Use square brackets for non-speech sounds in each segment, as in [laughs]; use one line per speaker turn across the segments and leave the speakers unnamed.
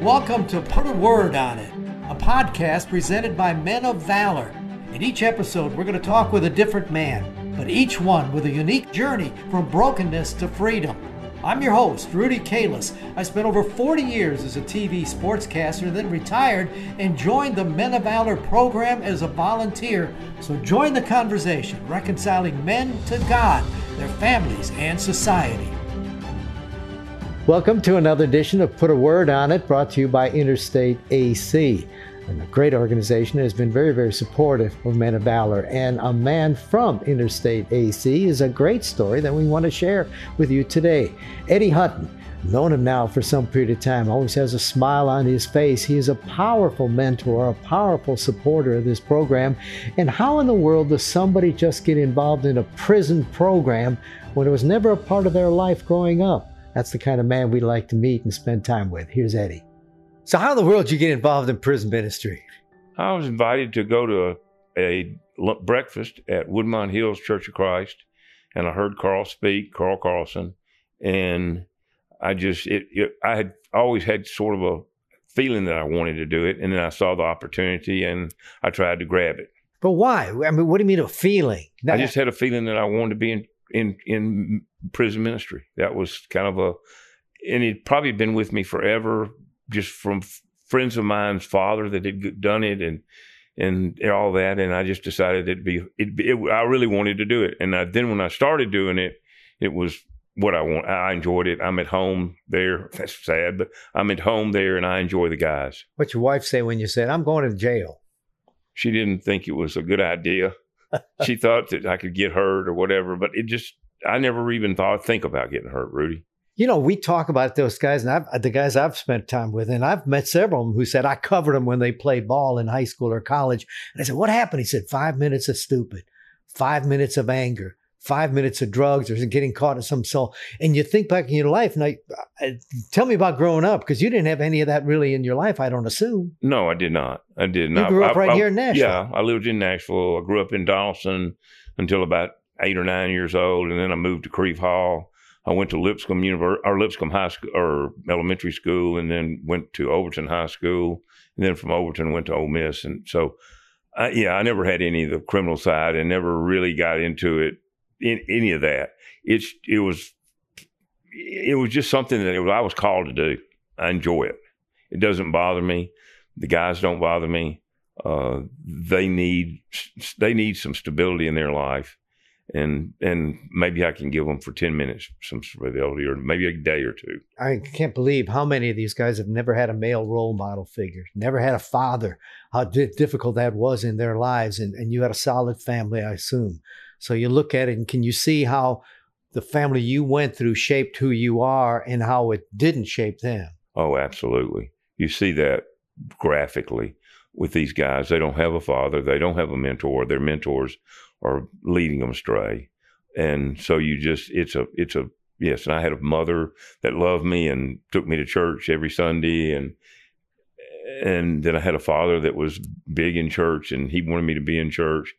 Welcome to Put a Word on It, a podcast presented by Men of Valor. In each episode, we're going to talk with a different man, but each one with a unique journey from brokenness to freedom. I'm your host, Rudy Kalis. I spent over 40 years as a TV sportscaster, then retired and joined the Men of Valor program as a volunteer. So join the conversation, reconciling men to God, their families, and society. Welcome to another edition of Put a Word on It, brought to you by Interstate AC. And a great organization that has been very, very supportive of Men of Valor. And a man from Interstate AC is a great story that we want to share with you today. Eddie Hutton, known him now for some period of time, always has a smile on his face. He is a powerful mentor, a powerful supporter of this program. And how in the world does somebody just get involved in a prison program when it was never a part of their life growing up? That's the kind of man we like to meet and spend time with. Here's Eddie. So, how in the world did you get involved in prison ministry?
I was invited to go to a, a breakfast at Woodmont Hills Church of Christ, and I heard Carl speak, Carl Carlson, and I just it, it I had always had sort of a feeling that I wanted to do it, and then I saw the opportunity and I tried to grab it.
But why? I mean, what do you mean a feeling?
I just had a feeling that I wanted to be in in in prison ministry. That was kind of a, and he'd probably been with me forever, just from friends of mine's father that had done it and and all that. And I just decided it'd be it. it I really wanted to do it, and I, then when I started doing it, it was what I want. I enjoyed it. I'm at home there. [laughs] That's sad, but I'm at home there, and I enjoy the guys.
What's your wife say when you said, "I'm going to jail"?
She didn't think it was a good idea [laughs] she thought that I could get hurt or whatever, but it just I never even thought think about getting hurt, Rudy.
You know, we talk about those guys, and I've, the guys I've spent time with, and I've met several of them who said I covered them when they played ball in high school or college. And I said, "What happened?" He said, five minutes of stupid, five minutes of anger, five minutes of drugs or getting caught in some cell. And you think back in your life, and I, I tell me about growing up because you didn't have any of that really in your life. I don't assume.
No, I did not. I did not.
You grew up
I,
right
I,
here in Nashville.
Yeah, I lived in Nashville. I grew up in Dawson until about eight or nine years old, and then I moved to Crieve Hall. I went to Lipscomb University or Lipscomb High School or elementary school, and then went to Overton High School, and then from Overton went to Ole Miss. And so, I, yeah, I never had any of the criminal side, and never really got into it in any of that. It's it was it was just something that was, I was called to do. I enjoy it. It doesn't bother me. The guys don't bother me. Uh, they need they need some stability in their life, and and maybe I can give them for ten minutes some stability, or maybe a day or two.
I can't believe how many of these guys have never had a male role model figure, never had a father. How di- difficult that was in their lives, and and you had a solid family, I assume. So you look at it and can you see how the family you went through shaped who you are and how it didn't shape them?
Oh, absolutely. You see that graphically with these guys. They don't have a father, they don't have a mentor. Their mentors are leading them astray. And so you just it's a it's a yes, and I had a mother that loved me and took me to church every Sunday and and then I had a father that was big in church and he wanted me to be in church.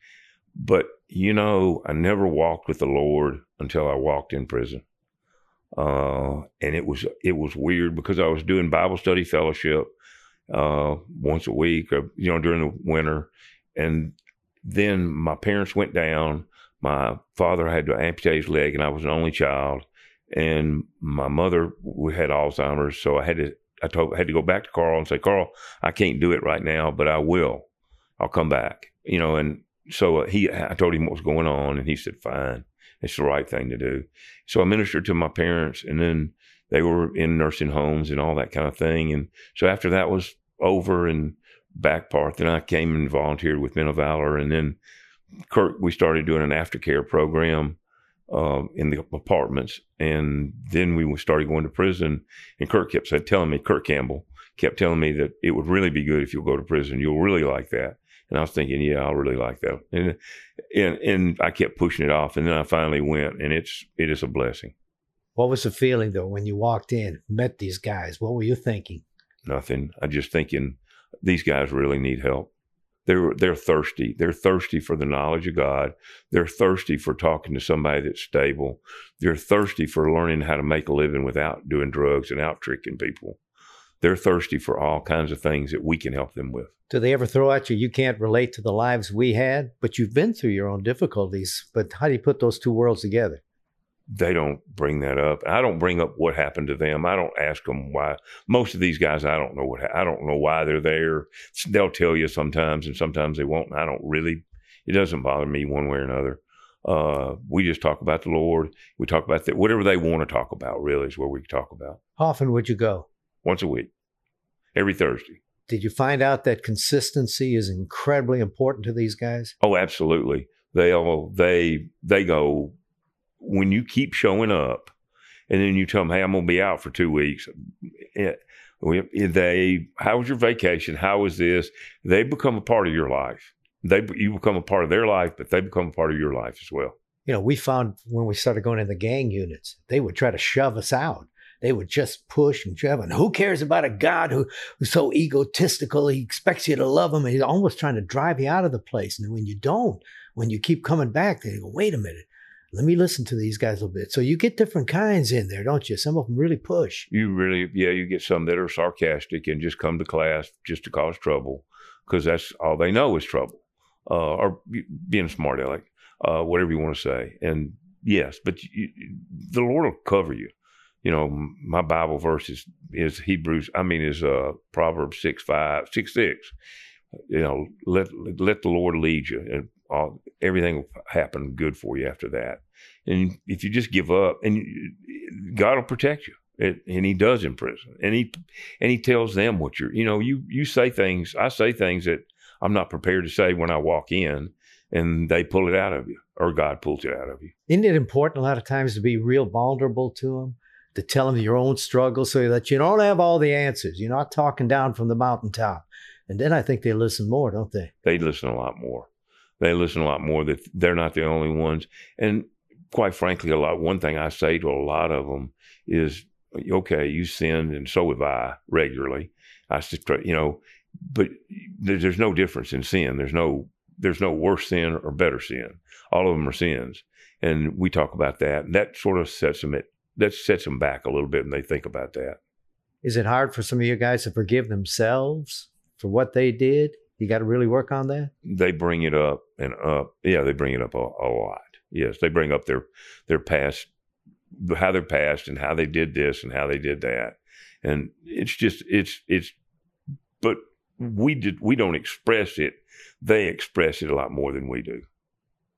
But you know, I never walked with the Lord until I walked in prison. Uh, and it was it was weird because I was doing Bible study fellowship uh, once a week, or, you know, during the winter, and then my parents went down. My father had to amputate his leg, and I was an only child. And my mother had Alzheimer's, so I had to I told had to go back to Carl and say, Carl, I can't do it right now, but I will. I'll come back. You know, and so uh, he, I told him what was going on, and he said, "Fine, it's the right thing to do." So I ministered to my parents, and then they were in nursing homes and all that kind of thing. And so after that was over and back part, then I came and volunteered with Men of Valor, and then Kirk, we started doing an aftercare program uh, in the apartments, and then we started going to prison. And Kirk kept said, telling me, Kirk Campbell kept telling me that it would really be good if you'll go to prison. You'll really like that. And I was thinking, yeah, I'll really like that. And, and, and I kept pushing it off. And then I finally went and it's, it is a blessing.
What was the feeling though when you walked in, met these guys? What were you thinking?
Nothing. I just thinking these guys really need help. They're, they're thirsty. They're thirsty for the knowledge of God. They're thirsty for talking to somebody that's stable. They're thirsty for learning how to make a living without doing drugs and out tricking people. They're thirsty for all kinds of things that we can help them with.
Do they ever throw at you, you can't relate to the lives we had, but you've been through your own difficulties? But how do you put those two worlds together?
They don't bring that up. I don't bring up what happened to them. I don't ask them why. Most of these guys, I don't know what I don't know why they're there. They'll tell you sometimes, and sometimes they won't. I don't really. It doesn't bother me one way or another. Uh, we just talk about the Lord. We talk about that. Whatever they want to talk about, really, is where we talk about.
How often would you go?
Once a week, every Thursday.
Did you find out that consistency is incredibly important to these guys?
Oh, absolutely. They all they they go when you keep showing up, and then you tell them, "Hey, I'm going to be out for two weeks." Eh, it, they, how was your vacation? How was this? They become a part of your life. They you become a part of their life, but they become a part of your life as well.
You know, we found when we started going in the gang units, they would try to shove us out they would just push and shove. And who cares about a God who, who's so egotistical? He expects you to love him and he's almost trying to drive you out of the place. And when you don't, when you keep coming back, they go, wait a minute. Let me listen to these guys a little bit. So you get different kinds in there, don't you? Some of them really push.
You really, yeah, you get some that are sarcastic and just come to class just to cause trouble because that's all they know is trouble uh, or being smart aleck, uh, whatever you want to say. And yes, but you, the Lord will cover you you know, my Bible verse is, is Hebrews, I mean, is uh, Proverbs 6, 5, 6, 6. You know, let let the Lord lead you, and all, everything will happen good for you after that. And if you just give up, and God will protect you, it, and He does in prison, and He and He tells them what you're. You know, you you say things. I say things that I'm not prepared to say when I walk in, and they pull it out of you, or God pulls it out of you.
Isn't it important a lot of times to be real vulnerable to Him? To tell them your own struggles so that you don't have all the answers. You're not talking down from the mountaintop. And then I think they listen more, don't they?
They listen a lot more. They listen a lot more that they're not the only ones. And quite frankly, a lot, one thing I say to a lot of them is, okay, you sinned and so have I regularly. I just, you know, but there's no difference in sin. There's no, there's no worse sin or better sin. All of them are sins. And we talk about that. And that sort of sets them at that sets them back a little bit when they think about that.
Is it hard for some of you guys to forgive themselves for what they did? You got to really work on that.
They bring it up and up. Yeah, they bring it up a, a lot. Yes, they bring up their their past, how their past, and how they did this and how they did that, and it's just it's it's. But we did we don't express it. They express it a lot more than we do.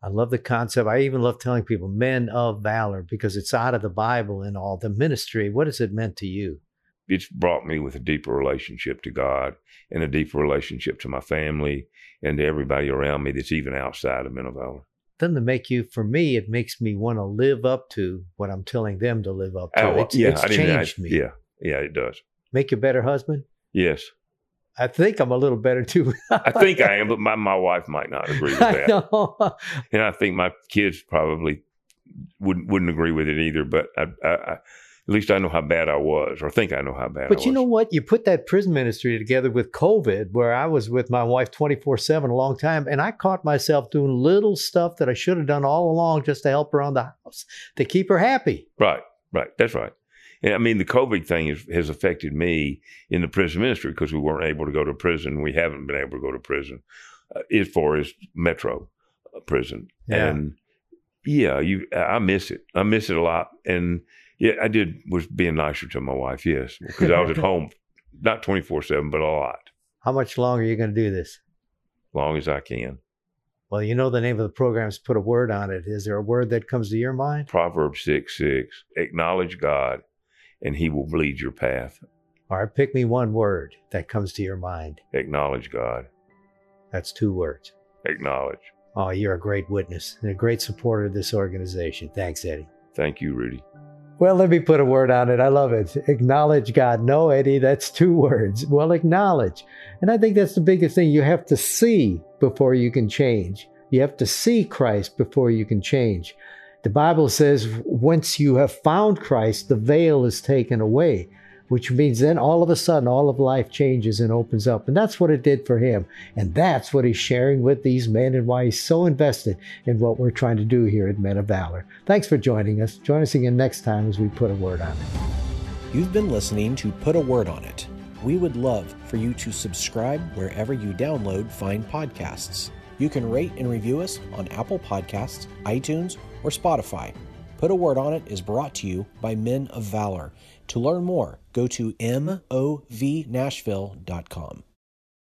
I love the concept. I even love telling people men of valor because it's out of the Bible and all. The ministry, what has it meant to you?
It's brought me with a deeper relationship to God and a deeper relationship to my family and to everybody around me that's even outside of men of valor.
Doesn't it make you, for me, it makes me want to live up to what I'm telling them to live up to.
Oh,
it's,
yeah,
it's changed
I,
me.
Yeah, yeah, it does.
Make you a better husband?
Yes.
I think I'm a little better [laughs] too.
I think I am, but my, my wife might not agree with that. I and I think my kids probably wouldn't wouldn't agree with it either. But I, I, I, at least I know how bad I was, or think I know how bad.
But you know what? You put that prison ministry together with COVID, where I was with my wife twenty four seven a long time, and I caught myself doing little stuff that I should have done all along just to help her around the house to keep her happy.
Right, right. That's right. I mean, the COVID thing has, has affected me in the prison ministry because we weren't able to go to prison. We haven't been able to go to prison uh, as far as metro uh, prison. Yeah. And yeah, you, I miss it. I miss it a lot. And yeah, I did was being nicer to my wife. Yes, because I was at [laughs] home, not twenty four seven, but a lot.
How much longer are you going to do this?
Long as I can.
Well, you know the name of the program is put a word on it. Is there a word that comes to your mind?
Proverbs six six. Acknowledge God and he will lead your path.
All right, pick me one word that comes to your mind.
Acknowledge God.
That's two words.
Acknowledge.
Oh, you're a great witness and a great supporter of this organization. Thanks, Eddie.
Thank you, Rudy.
Well, let me put a word on it. I love it. Acknowledge God. No, Eddie, that's two words. Well, acknowledge. And I think that's the biggest thing. You have to see before you can change. You have to see Christ before you can change. The Bible says, once you have found Christ, the veil is taken away, which means then all of a sudden all of life changes and opens up. And that's what it did for him. And that's what he's sharing with these men and why he's so invested in what we're trying to do here at Men of Valor. Thanks for joining us. Join us again next time as we put a word on it.
You've been listening to Put a Word on It We would love for you to subscribe wherever you download fine podcasts. You can rate and review us on Apple Podcasts, iTunes, or Spotify. Put a Word on It is brought to you by Men of Valor. To learn more, go to movnashville.com.